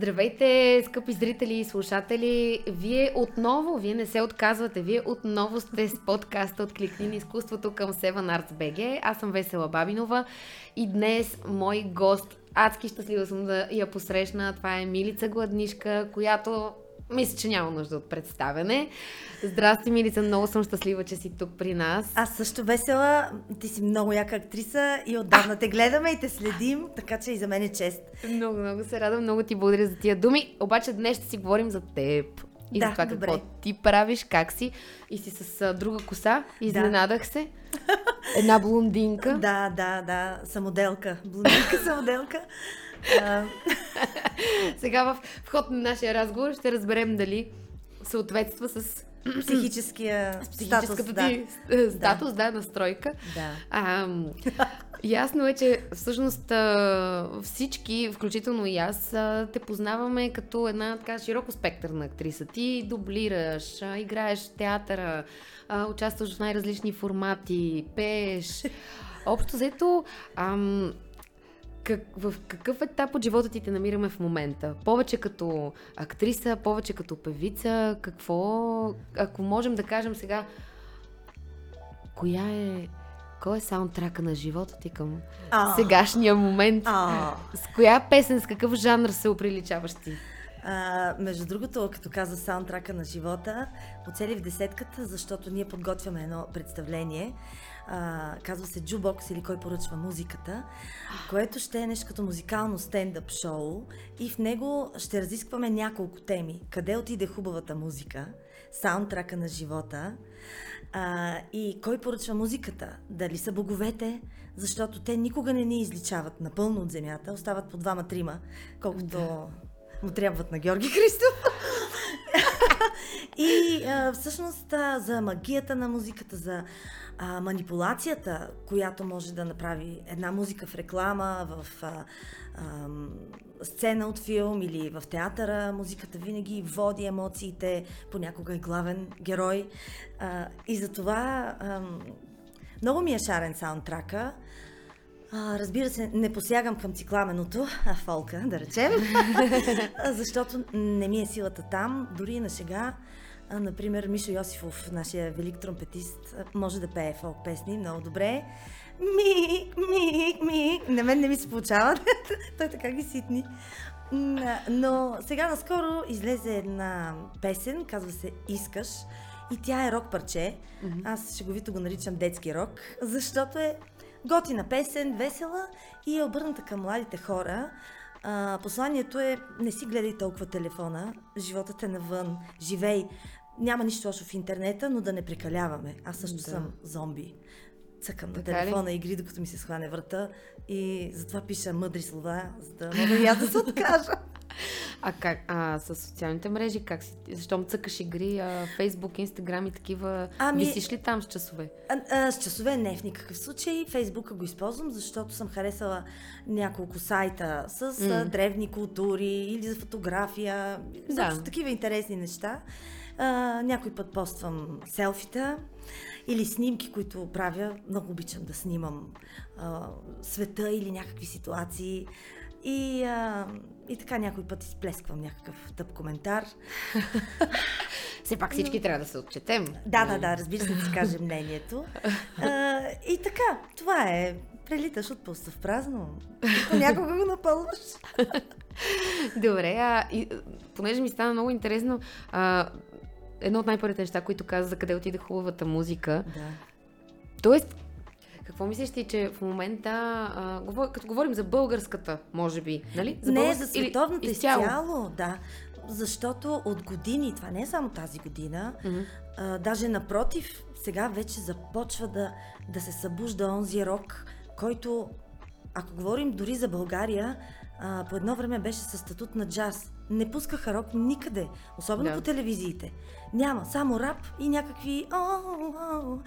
Здравейте, скъпи зрители и слушатели! Вие отново, вие не се отказвате, вие отново сте с подкаста от Кликни на изкуството към Seven Arts BG. Аз съм Весела Бабинова и днес мой гост, адски щастлива съм да я посрещна, това е Милица Гладнишка, която мисля, че няма нужда от представяне. Здрасти, Милица, много съм щастлива, че си тук при нас. Аз също весела. Ти си много яка актриса и отдавна те гледаме и те следим, така че и за мен е чест. Много, много се радвам, много ти благодаря за тия думи. Обаче днес ще си говорим за теб. И Да, за това добре. какво ти правиш, как си. И си с а, друга коса. Изненадах се. Една блондинка. Да, да, да, самоделка. Блондинка самоделка. Сега в в ход на нашия разговор ще разберем дали съответства с психическия психическата статус. Да. ти е, статус, да, настройка. да. А, ясно е, че всъщност всички, включително и аз, те познаваме като една така широко спектърна актриса. Ти дублираш, играеш в театъра, участваш в най-различни формати, пееш. Общо взето, ам, как, в какъв етап от живота ти те намираме в момента? Повече като актриса, повече като певица, какво, ако можем да кажем сега, коя е, кой е саундтрака на живота ти към А. сегашния момент? А, С коя песен, с какъв жанр се оприличаваш ти? а, между другото, като каза саундтрака на живота, оцели в десетката, защото ние подготвяме едно представление. А, казва се Джубокс или Кой поръчва музиката, което ще е нещо като музикално стендъп шоу и в него ще разискваме няколко теми. Къде отиде хубавата музика, саундтрака на живота а, и кой поръчва музиката, дали са боговете, защото те никога не ни изличават напълно от земята, остават по двама-трима, колкото му трябват на Георги Христов. И а, всъщност а, за магията на музиката, за а, манипулацията, която може да направи една музика в реклама, в а, ам, сцена от филм или в театъра, музиката винаги води емоциите, понякога е главен герой. А, и затова ам, много ми е шарен саундтрака. А, разбира се, не посягам към цикламеното, а фолка, да речем, А, защото не ми е силата там. Дори на сега, а, например, Мишо Йосифов, нашия велик тромпетист, може да пее фолк песни много добре. Мик, мик, мик. На мен не ми се получава. Той така ги ситни. Но сега наскоро излезе една песен, казва се Искаш. И тя е рок парче. Аз шеговито го наричам детски рок, защото е готина песен, весела и е обърната към младите хора. А, посланието е не си гледай толкова телефона, животът е навън, живей. Няма нищо лошо в интернета, но да не прекаляваме. Аз също Да. съм зомби. Цъкам на Така ли? телефона игри, докато ми се схване врата и затова пиша мъдри слова, за да мога и аз да се откажа. А как? А с социалните мрежи как си? Щом цъкаш игри, а, Фейсбук, Инстаграм и такива, Ами- висиш ли там с часове? А, а, с часове не в никакъв случай. Фейсбука го използвам, защото съм харесала няколко сайта с а, древни култури или за фотография. Да. Да. такива интересни неща. А, някой път поствам селфита или снимки, които правя. Много обичам да снимам а, света или някакви ситуации. И, а, и така някой път изплесквам някакъв тъп коментар. Все пак всички трябва да се отчетем. Да, да, да, разбира се, да си кажем мнението. А, и така, това е. Прелиташ от пусто в празно. Понякога го напълваш. Добре, а и, понеже ми стана много интересно, а, едно от най-първите неща, които каза за къде отиде хубавата музика. Да. Тоест, какво мислиш ти, че в момента, а, говор, като говорим за българската, може би, нали? не, българска- за или световната изцяло? изцяло, да. Защото от години, това не е само тази година, Мгм. а, даже напротив, сега вече започва да, да се събужда онзи рок, който, ако говорим дори за България, а, по едно време беше със статут на джаз. Не пускаха рок никъде, особено Да. по телевизиите. Няма, само рап и някакви м,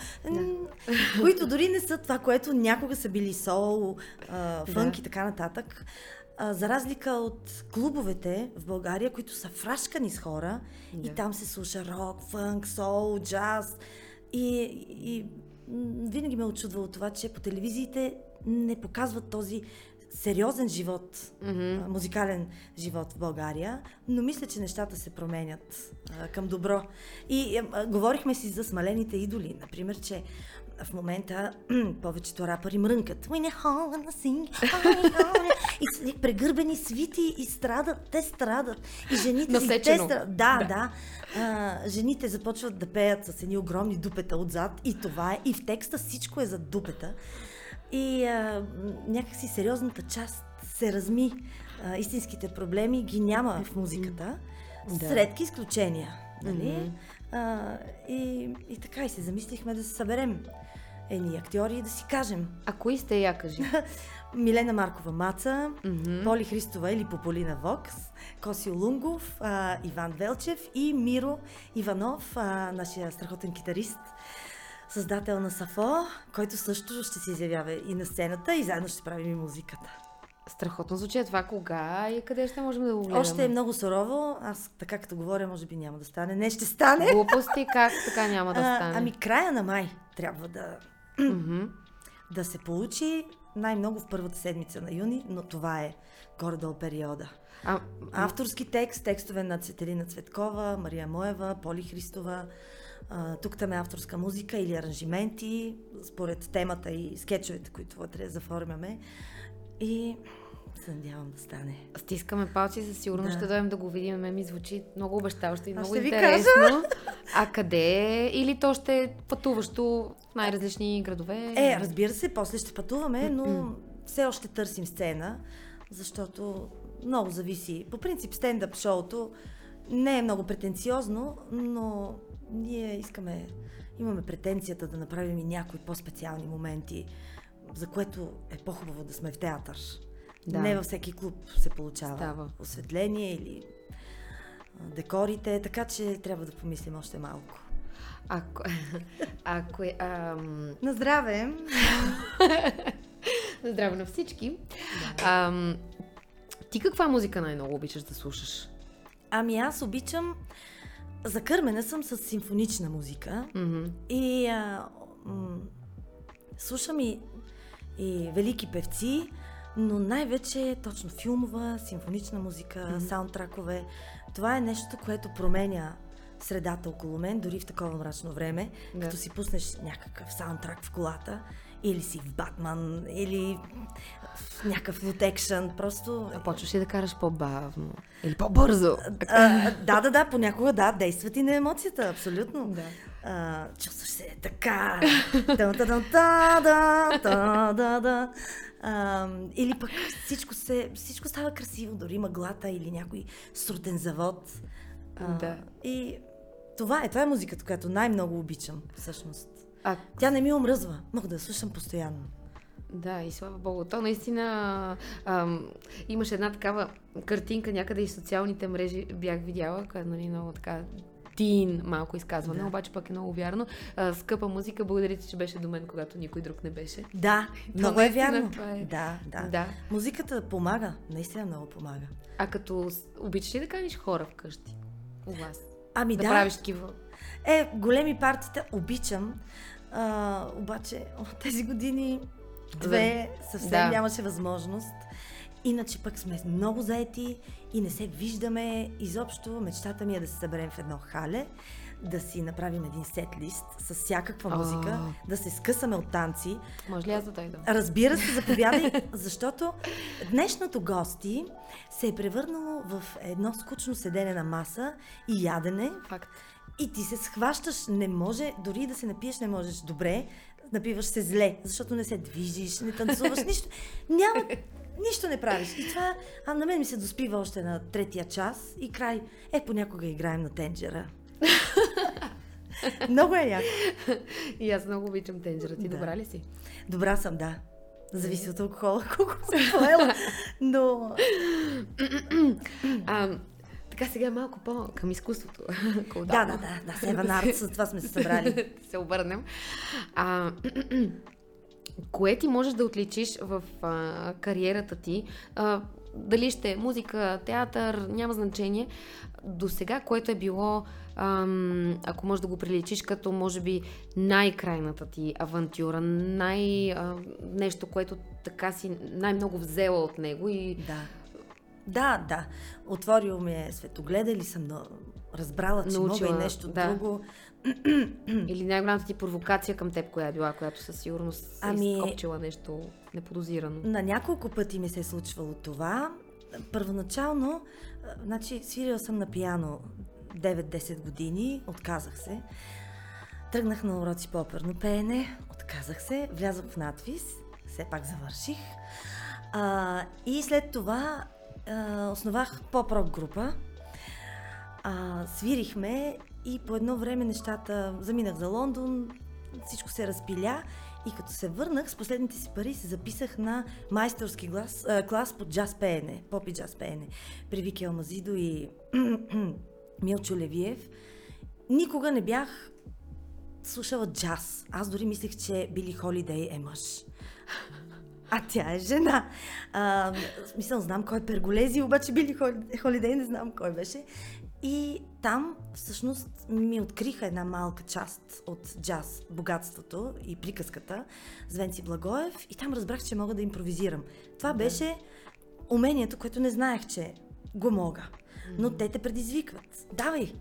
които дори не са това, което някога са били сол, а, фънк Да. и така нататък. А, за разлика от клубовете в България, които са фрашкани с хора Да. и там се слуша рок, фънк, сол, джаз. И, и винаги ме е очудвало това, че по телевизиите не показват този сериозен живот, а, музикален живот в България, но мисля, че нещата се променят а, към добро. И а, говорихме си за смалените идоли, например, че в момента повечето рапъри мрънкат. We need to sing, и, прегърбени свити и страдат, те страдат. И жените си, те Насечено. страдат. Да, Да. да. А, жените започват да пеят с едни огромни дупета отзад и това е. И в текста всичко е за дупета. И а, някакси сериозната част се разми. А, истинските проблеми ги няма в музиката. Да. С редки изключения. Нали? Мгм. А, и, и така и се замислихме да се съберем едни актьори и да си кажем. А кои сте, я кажи? Милена Маркова Маца, Мгм. Поли Христова или Пополина Вокс, Коси Лунгов, а, Иван Велчев и Миро Иванов, а, нашия страхотен китарист, създател на Сафо, който също ще се изявява и на сцената и заедно ще правим и музиката. Страхотно звучи. А Това кога и къде ще можем да го гледаме? Още е много сурово, аз така като говоря, може би няма да стане. Не, ще стане! Глупости, как така няма да А, стане? ами края на май трябва да, да се получи най-много в първата седмица на юни, но това е горе-долу периода. А, Авторски текст, текстове на Цветелина Цветкова, Мария Моева, Поли Христова. А, тук там е авторска музика или аранжименти, според темата и скетчовете, които вътре заформяме. И се надявам да стане. Стискаме палци, със сигурност Да. ще дойдем да го видим. Ме ми звучи много обещаващо и Аз много интересно. А къде? е? Или то ще е пътуващо в най-различни градове? Е, разбира се, после ще пътуваме, но все още търсим сцена, защото много зависи. По принцип, стендъп шоуто не е много претенциозно, но ние искаме, имаме претенцията да направим и някои по-специални моменти, за което е по-хубаво да сме в театър. Да. Не във всеки клуб се получава Става. осветление или декорите, така че трябва да помислим още малко. Ако... Ако... е, Ам... На здраве! Здраве на всички. Ам... Ти каква музика най-много обичаш да слушаш? Ами аз обичам... Закърмена съм с симфонична музика Мгм. и а, м- слушам и, и велики певци, но най-вече точно филмова, симфонична музика, саундтракове. Това е нещо, което променя средата около мен, дори в такова мрачно време, Да. като си пуснеш някакъв саундтрак в колата, или си в Батман, или в някакъв лутекшън, просто... А почваш ли да караш по-бавно? Или по-бързо? А, да, да, да, понякога да, действат и на емоцията, абсолютно. Да. А, чувстваш се така. А, или пък всичко, се, всичко става красиво, дори мъглата или някой срутен завод. А, Да. И това е, това е музиката, която най-много обичам, всъщност. А, Тя не ми омръзва, мога да я слушам постоянно. да, и слава богу. То наистина ам, имаше една такава картинка някъде и в социалните мрежи бях видяла, която нали, много така тин малко изказване, Да. обаче пък е много вярно. А, скъпа музика, благодаря ти, че беше до мен, когато никой друг не беше. Да, много е вярно. е. Да, да, Да. Музиката помага, наистина много помага. А като обичаш ли да каниш хора вкъщи? У вас? Ами Да, да, правиш такива. Е, големи партита обичам, а, обаче от тези години две съвсем Да. нямаше възможност. Иначе пък сме много заети и не се виждаме. Изобщо мечтата ми е да се съберем в едно хале, да си направим един сет лист с всякаква музика, да се скъсаме от танци. Може ли аз да дойда? Разбира се, заповядай, защото днешното гости се е превърнало в едно скучно седене на маса и ядене, Факт. и ти се схващаш, не може, дори да се напиеш не можеш добре, напиваш се зле, защото не се движиш, не танцуваш, нищо, няма, нищо не правиш. И това, а на мен ми се доспива още на третия час и край, е, понякога играем на тенджера. Много е яко. И аз много обичам тенджера. Ти Да. добра ли си? Добра съм, да. Зависи от алкохола, колко съм поела. Но А, така сега малко по към изкуството. Да, да, да, да, Севен Арт, за това сме се събрали. се обърнем. А, кое ти можеш да отличиш в а, кариерата ти? А, дали ще е музика, театър, няма значение. До сега, което е било, ам, ако можеш да го приличиш, като може би най-крайната ти авантюра, най- а, нещо, което така си най-много взела от него и Да. Да, да. Отворил ми е светогледа или съм разбрала, че Научила, мога и нещо да. друго. Или най-голямата ти провокация към теб, коя е била, която със сигурност е Ами- изкопчила нещо неподозирано. На няколко пъти ми се е случвало това. Първоначално, значи, свирила съм на пияно 9-10 години, отказах се. Тръгнах на уроци по оперно пеене, отказах се, влязох в надвис, все пак завърших. А, и след това а, основах поп-рок група. А, свирихме и по едно време нещата заминах за Лондон, всичко се разпиля и като се върнах с последните си пари се записах на майсторски глас, а, клас по джаз пеене, поп и джаз пеене при Вики Алмазидо и Милчо Левиев. Никога не бях слушала джаз. Аз дори мислех, че Били Холидей е мъж. А тя е жена. А, смисъл, знам кой е Перголези, обаче Били Холи- Холидей не знам кой беше. И там всъщност ми откриха една малка част от джаз, богатството и приказката с Венци Благоев и там разбрах, че мога да импровизирам. Това беше умението, което не знаех, че го мога. Но те те предизвикват. Давай!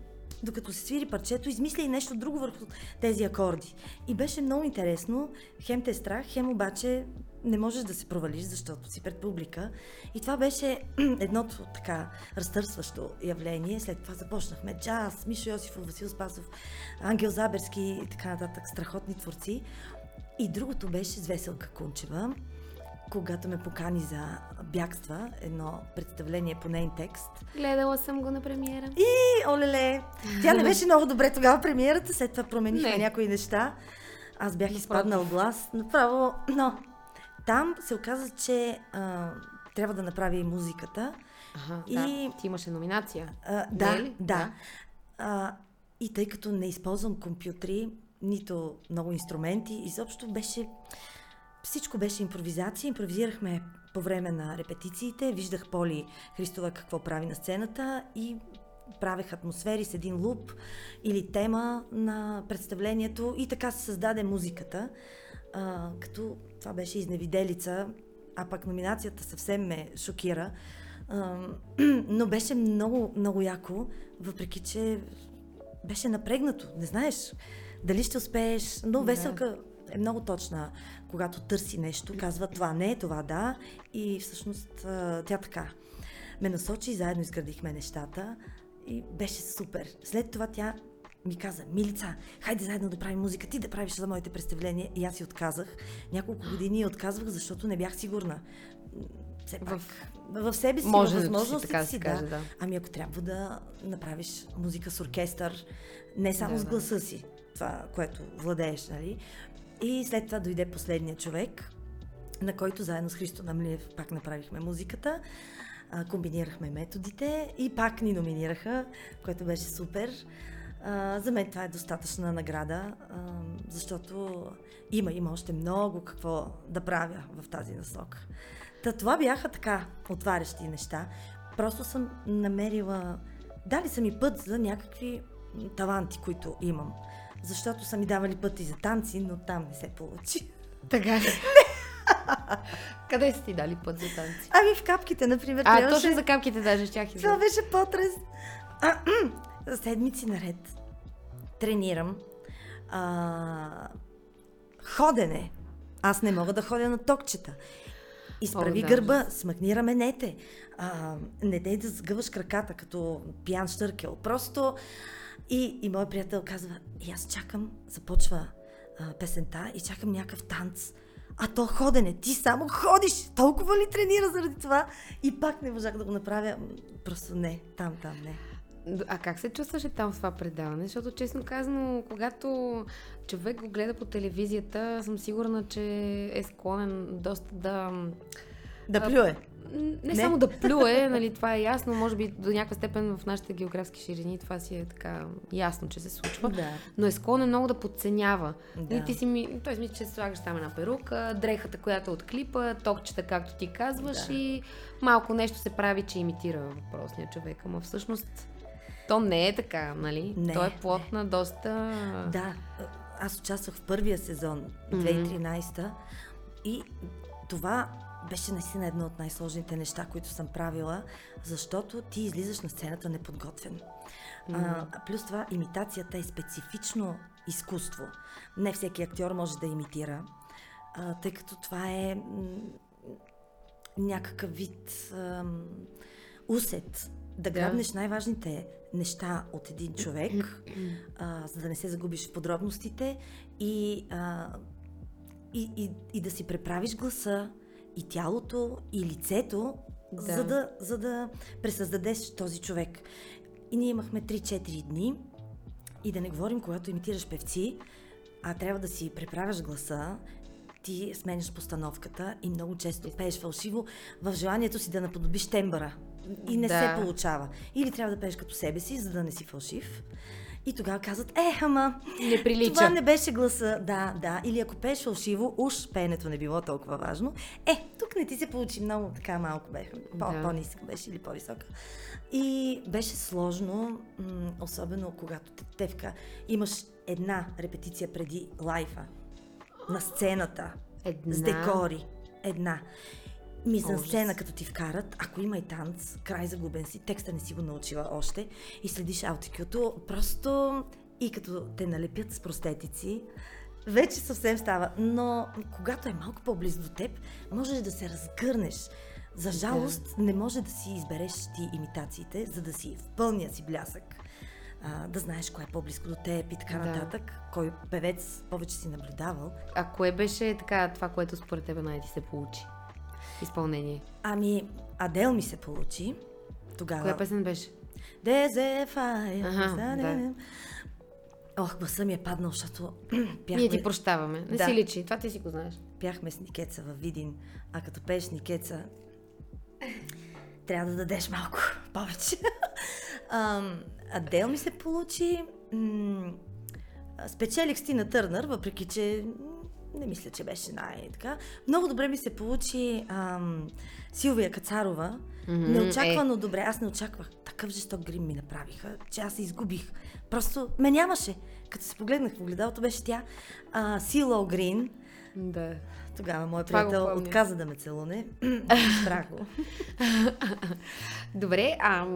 Докато се свири парчето, измисля и нещо друго върху тези акорди. И беше много интересно. Хем те е страх, хем обаче не можеш да се провалиш, защото си пред публика. И това беше едното така разтърсващо явление. След това започнахме джаз, Мишо Йосифов, Васил Спасов, Ангел Заберски и така нататък, страхотни творци. И другото беше с Веселка Кунчева, когато ме покани за бягства, едно представление по нейн текст. Гледала съм го на премиера. И, олеле, тя не беше много добре тогава премиерата, след това променихме Не. някои неща. Аз бях изпаднал глас, направо, но там се оказа, че а, трябва да направи и музиката. Ага, И- да. Ти имаше номинация. А, да, е да. А, и тъй като не използвам компютри, нито много инструменти, изобщо беше... Всичко беше импровизация. Импровизирахме по време на репетициите. Виждах Поли Христова какво прави на сцената и правех атмосфери с един луп или тема на представлението и така се създаде музиката. А, като това беше изневиделица, а пък номинацията съвсем ме шокира. А, но беше много, много яко, въпреки че беше напрегнато. Не знаеш дали ще успееш. Но Да. Веселка е много точна, когато търси нещо, казва това не, това да. И всъщност а, тя така ме насочи заедно изградихме нещата. И беше супер. След това тя ми каза, Милица, хайде заедно да правим музика, ти да правиш за моите представления. И аз си отказах. Няколко години я отказвах, защото не бях сигурна. Все пак, в, в себе си, Може в да си, възможностите така да си, да. Ами ако трябва да направиш музика с оркестър, не само Да, с гласа си, това, което владееш, нали? И след това дойде последният човек, на който заедно с Христо Намлиев пак направихме музиката. Комбинирахме методите и пак ни номинираха, което беше супер. А, за мен това е достатъчна награда, а, защото има, има още много какво да правя в тази насока. Та това бяха така отварящи неща. Просто съм намерила, дали са ми път за някакви таланти, които имам. Защото са ми давали път и за танци, но там не се получи. Така ли? Къде са ти дали път за танци? Ами в капките, например, А, трябваше... точно за капките даже щях и Това беше потрес. А, седмици наред тренирам а, ходене. Аз не мога да ходя на токчета. Изправи О, да. гърба, смъкни раменете. А, не дей да сгъваш краката като пиян штъркел. Просто... И, и моят приятел казва, и аз чакам, започва а, песента и чакам някакъв танц. А то ходене, ти само ходиш, толкова ли тренира заради това? И пак не можах да го направя. Просто не, там, там, не. А как се чувстваше там в това предаване? Защото, честно казано, когато човек го гледа по телевизията, съм сигурна, че е склонен доста да... Да плюе. не, не само да плюе, нали, това е ясно, може би до някаква степен в нашите географски ширини това си е така ясно, че се случва, Да. но е склонен много да подценява. Да. И ти си ми, той си мисли, че слагаш там една перука, дрехата, която е от клипа, токчета, както ти казваш Да. и малко нещо се прави, че имитира въпросния човек, ама всъщност то не е така, нали? Не, Той е плод на доста... Да, аз участвах в първия сезон, 2013 и това беше наистина едно от най-сложните неща, които съм правила, защото ти излизаш на сцената неподготвен. А, плюс това, имитацията е специфично изкуство. Не всеки актьор може да имитира, а, тъй като това е м, някакъв вид ам, усет. Да Да. грабнеш най-важните неща от един човек, а, за да не се загубиш в подробностите и, а, и, и, и да си преправиш гласа и тялото и лицето, Да. за, да, за да пресъздадеш този човек. И ние имахме 3-4 дни и да не говорим, когато имитираш певци, а трябва да си преправяш гласа, ти сменяш постановката и много често пееш фалшиво в желанието си да наподобиш тембъра. И не Да. се получава. Или трябва да пееш като себе си, за да не си фалшив. И тогава казват, е, ама, Не прилича. това не беше гласа. Да, да. Или ако пееш фалшиво, уж пеенето не било толкова важно. Е, тук не ти се получи много, така малко беше. По, Да. По-нисък беше или по-висока. И беше сложно, м- особено когато те- тевка имаш една репетиция преди лайфа на сцената Една. с декори. Една. Мизан Ужас. сцена, като ти вкарат, ако има и танц, край загубен си, текста не си го научила още и следиш аутикюто, просто и като те налепят с простетици, вече съвсем става. Но когато е малко по-близо до теб, можеш да се разгърнеш. За жалост, не може да си избереш ти имитациите, за да си в пълния си блясък. А, да знаеш кой е по-близко до теб и така Да. нататък. Кой певец повече си наблюдавал. А кое беше така това, което според тебе най-ти се получи? Изпълнение. Ами, Адел ми се получи. Тогава. Коя песен беше? Аха, да. Ох, гласа ми е паднал, защото бяхме, Ние ти прощаваме. Не Да. си личи. Това ти си го знаеш. бяхме с Никеца във Видин, а като пееш Никеца, трябва да дадеш малко повече. Ам, Адел ми се получи. М- спечелих Стина Търнър, въпреки че не мисля, че беше най-така. Много добре ми се получи ам, Силвия Кацарова. Мгм, Неочаквано добре. Аз не очаквах. Такъв жесток грим ми направиха, че аз се изгубих. Просто ме нямаше. Като се погледнах в огледалото, беше тя. А, Сило Грин. Да. Тогава моят приятел отказа да ме целуне. Страх го. Добре, а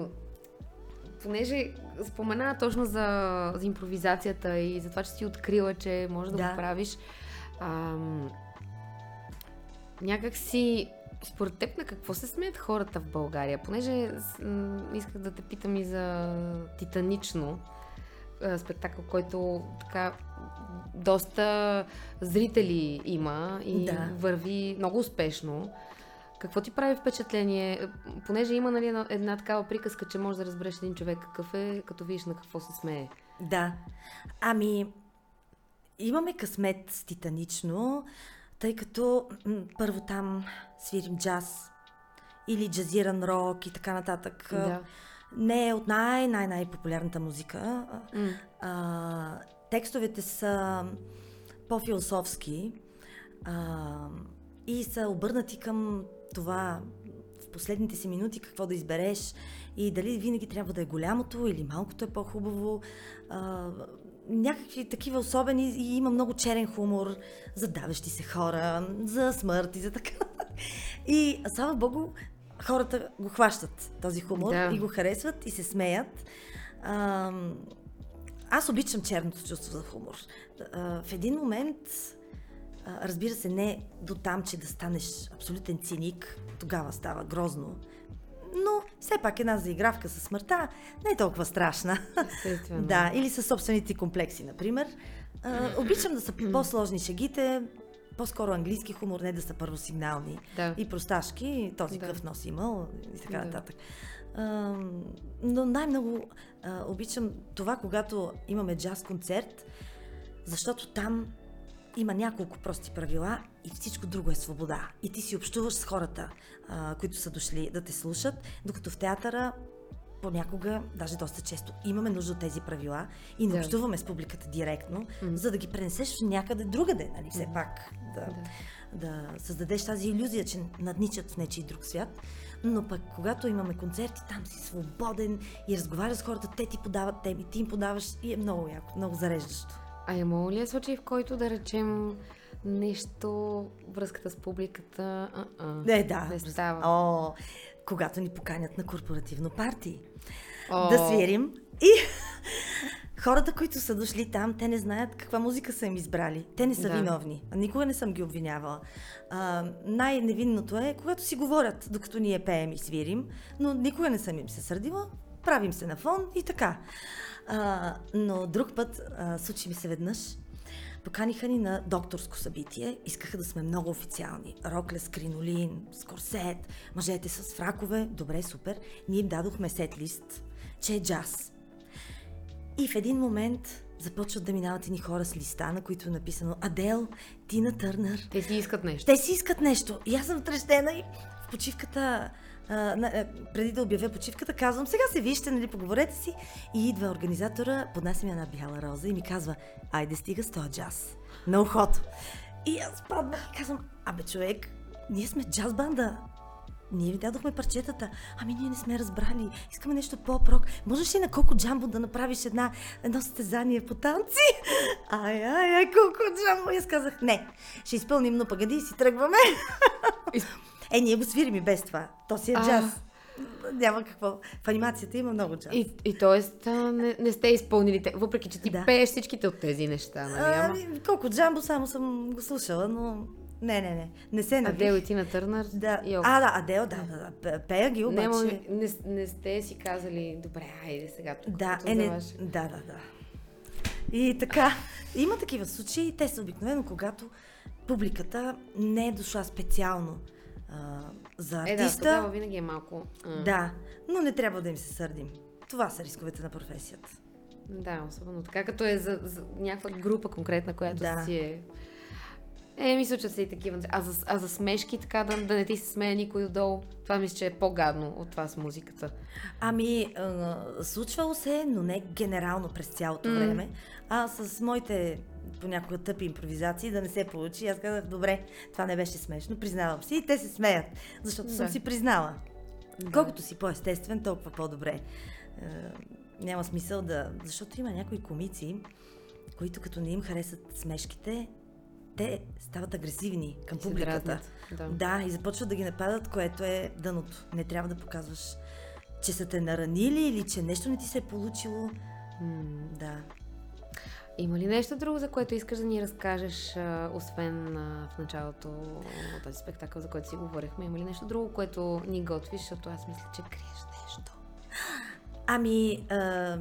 понеже спомена точно за, за импровизацията и за това, че си открила, че можеш да, Да. го правиш, ам, някак си според теб на какво се смеят хората в България? Понеже м, исках да те питам и за Титанично, а, спектакъл, който така доста зрители има и Да. върви много успешно. Какво ти прави впечатление? Понеже има нали, една, една такава приказка, че можеш да разбереш един човек какъв е, като видиш на какво се смее. Да. Ами, имаме късмет с Титанично, тъй като м, първо там свирим джаз или джазиран рок и така нататък. Да. Не е от най-най-най-популярната музика. М. А, текстовете са по-философски а, и са обърнати към това в последните си минути какво да избереш и дали винаги трябва да е голямото или малкото е по-хубаво. А, някакви такива особени и има много черен хумор за давещи се хора, за смърт и за така. И слава богу, хората го хващат този хумор Да. и го харесват и се смеят. Ам, аз обичам черното чувство за хумор. А, в един момент, а, разбира се, не до там, че да станеш абсолютен циник, тогава става грозно. Но все пак една заигравка със смъртта не е толкова страшна. Естествено. Да, или със собствените комплекси, например. А, обичам да са по-сложни шегите, по-скоро английски хумор, не да са първосигнални Да. и просташки, този Да. къв нос имал и така Да. нататък. А, но най-много а, обичам това, когато имаме джаз концерт, защото там има няколко прости правила и всичко друго е свобода. И ти си общуваш с хората, а, които са дошли да те слушат, докато в театъра понякога, даже доста често, имаме нужда от тези правила и не Да. общуваме с публиката директно, Мгм. за да ги пренесеш някъде другаде, нали, все пак. Да, Да. да създадеш тази иллюзия, че надничат в нечий друг свят. Но пък, когато имаме концерти, там си свободен и разговаряш с хората, те ти подават теми, ти им подаваш и е много яко, много зареждащо. А имало ли е случай, в който да речем нещо, връзката с публиката? А-а. Не, да. Не става. О, когато ни поканят на корпоративно парти. О, Да свирим. И хората, които са дошли там, те не знаят каква музика са им избрали. Те не са Да. виновни. Никога не съм ги обвинявала. А, най-невинното е, когато си говорят, докато ние пеем и свирим, но никога не съм им се сърдила. Правим се на фон и така. А, но друг път, а, случи ми се веднъж, Поканиха ни на докторско събитие. Искаха да сме много официални. Роклес, кринолин, с корсет, мъжете с фракове. Добре, супер. Ние им дадохме сет-лист, че е джаз. И в един момент започват да минават едни хора с листа, на които е написано Адел, Тина Търнър. Те си искат нещо. Те си искат нещо. И аз съм трещена и почивката, а, а, преди да обявя почивката, казвам, сега се вижте, нали, поговорете си. И идва организатора, поднася ми една бяла роза и ми казва, айде стига с този джаз. На ухото. И аз паднах и казвам, абе човек, ние сме джаз банда. Ние ви дадохме парчетата. Ами ние не сме разбрали. Искаме нещо по-прок. Можеш ли на Коко Джамбо да направиш една, едно състезание по танци? Ай, ай, ай, Коко Джамбо. И аз казах, не, ще изпълним, но пъгади и си тръгваме. Е, ние го свирим и без това. То си е А. джаз. Няма какво. В анимацията има много джаз. И, и т.е. не, не сте изпълнили, въпреки че ти Да. пееш всичките от тези неща, нали? Ама... Ами, колко джамбо само съм го слушала, но не, не, не. Не се навих. Адел и Тина Търнър. Да. ок. А, да, Адел, да, да, да. Пе- Пея ги, обаче. не, не, не, сте си казали, добре, айде сега тук. Да, е, не, да, да, да. И така, има такива случаи, те са обикновено, когато публиката не е дошла специално а, за Е, да, артиста. тогава винаги е малко... а, да, но не трябва да им се сърдим. Това са рисковете на професията. Да, особено така, като е за, за някаква група конкретна, която Да. си е... Е, ми случват се и такива. А за, а за смешки, така да, да не ти се смее никой отдолу, това мисля, че е по-гадно от това с музиката. Ами, а, случвало се, но не генерално през цялото М. време, а с моите понякога тъпи импровизации да не се получи. Аз казах, добре, това не беше смешно, признавам си. И те се смеят, защото съм Да. си признала. Да. Колкото си по-естествен, толкова по-добре. Е, няма смисъл да... Защото има някои комици, които като не им харесат смешките, те стават агресивни към публиката. да. да, и започват да ги нападат, което е дъното. Не трябва да показваш, че са те наранили или че нещо не ти се е получило. М. Да. Има ли нещо друго, за което искаш да ни разкажеш, освен в началото на този спектакъл, за който си говорихме? Има ли нещо друго, което ни готвиш, защото аз мисля, че криеш нещо? Ами, а,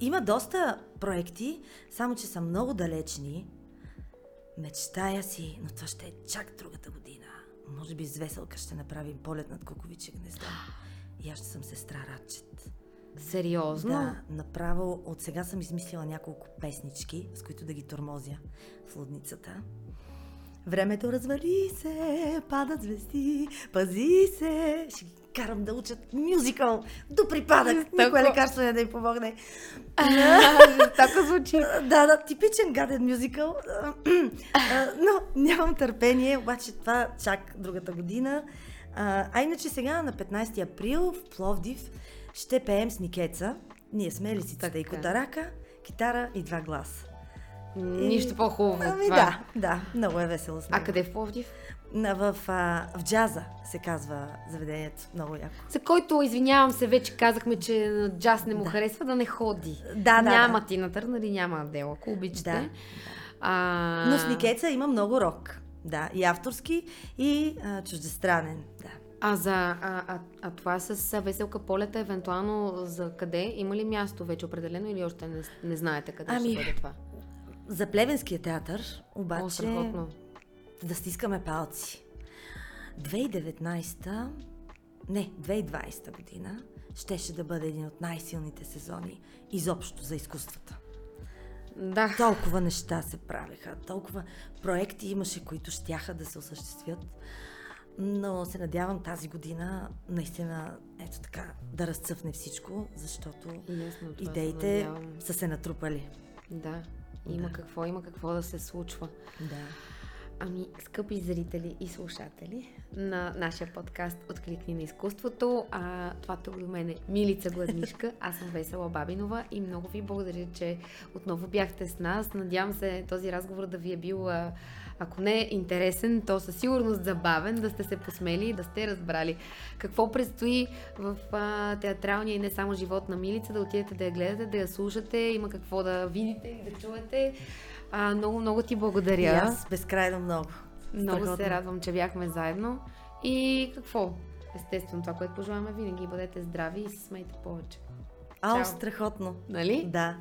има доста проекти, само че са много далечни. Мечтая си, но това ще е чак другата година. Може би с веселка ще направим полет над Куковиче гнездо. И аз ще съм сестра Радчет. Сериозно? Да, направо от сега съм измислила няколко песнички, с които да ги тормозя в лудницата. Времето развали се, падат звезди, пази се. Ще ги карам да учат мюзикъл до припадък. Жестоко. Никое лекарство не да им помогне. Така звучи. Да, да, типичен гаден мюзикъл. Но нямам търпение, обаче това чак другата година. А, а иначе сега на 15 април в Пловдив ще пеем с Никеца. Ние сме лисицата и Така. котарака, китара и два гласа. Нищо по-хубаво от Ами това. да, да, много е весело с него. А къде в Пловдив? На, в, а, в джаза се казва заведението. Много яко. За който, извинявам се, вече казахме, че на джаз не му харесва да не ходи. Да, да, Няма да. Тина Търнър и няма Адел, ако обичате. Да. А... Но с Никеца има много рок. Да, и авторски, и а, чуждестранен. Да. А, за, а, а, а това с веселка полета, евентуално за къде? Има ли място вече определено или още не, не знаете къде Ами, ще бъде това? За Плевенския театър, О, обаче, страхотно. да стискаме палци. 2019, не, 2020 година, щеше да бъде един от най-силните сезони изобщо за изкуствата. Да. Толкова неща се правиха, толкова проекти имаше, които щяха да се осъществят. Но се надявам тази година наистина, ето така, да разцъфне всичко, защото Ясно, идеите се надявам. са се натрупали. Да. Има Да. какво, има какво да се случва. Да. Ами, скъпи зрители и слушатели на нашия подкаст Откликни на изкуството, а, това тук до мен е Милица Гладнишка, аз съм Весела Бабинова и много ви благодаря, че отново бяхте с нас. Надявам се този разговор да ви е бил, а, ако не е интересен, то със сигурност забавен, да сте се посмели и да сте разбрали какво предстои в а, театралния и не само живот на Милица, да отидете да я гледате, да я слушате, има какво да видите и да чуете. А, много, много ти благодаря. И аз безкрайно много. Много Страхотно. се радвам, че бяхме заедно. И какво? Естествено, това, което пожелаваме винаги. Бъдете здрави и се смейте повече. Чао. страхотно. Нали? Да.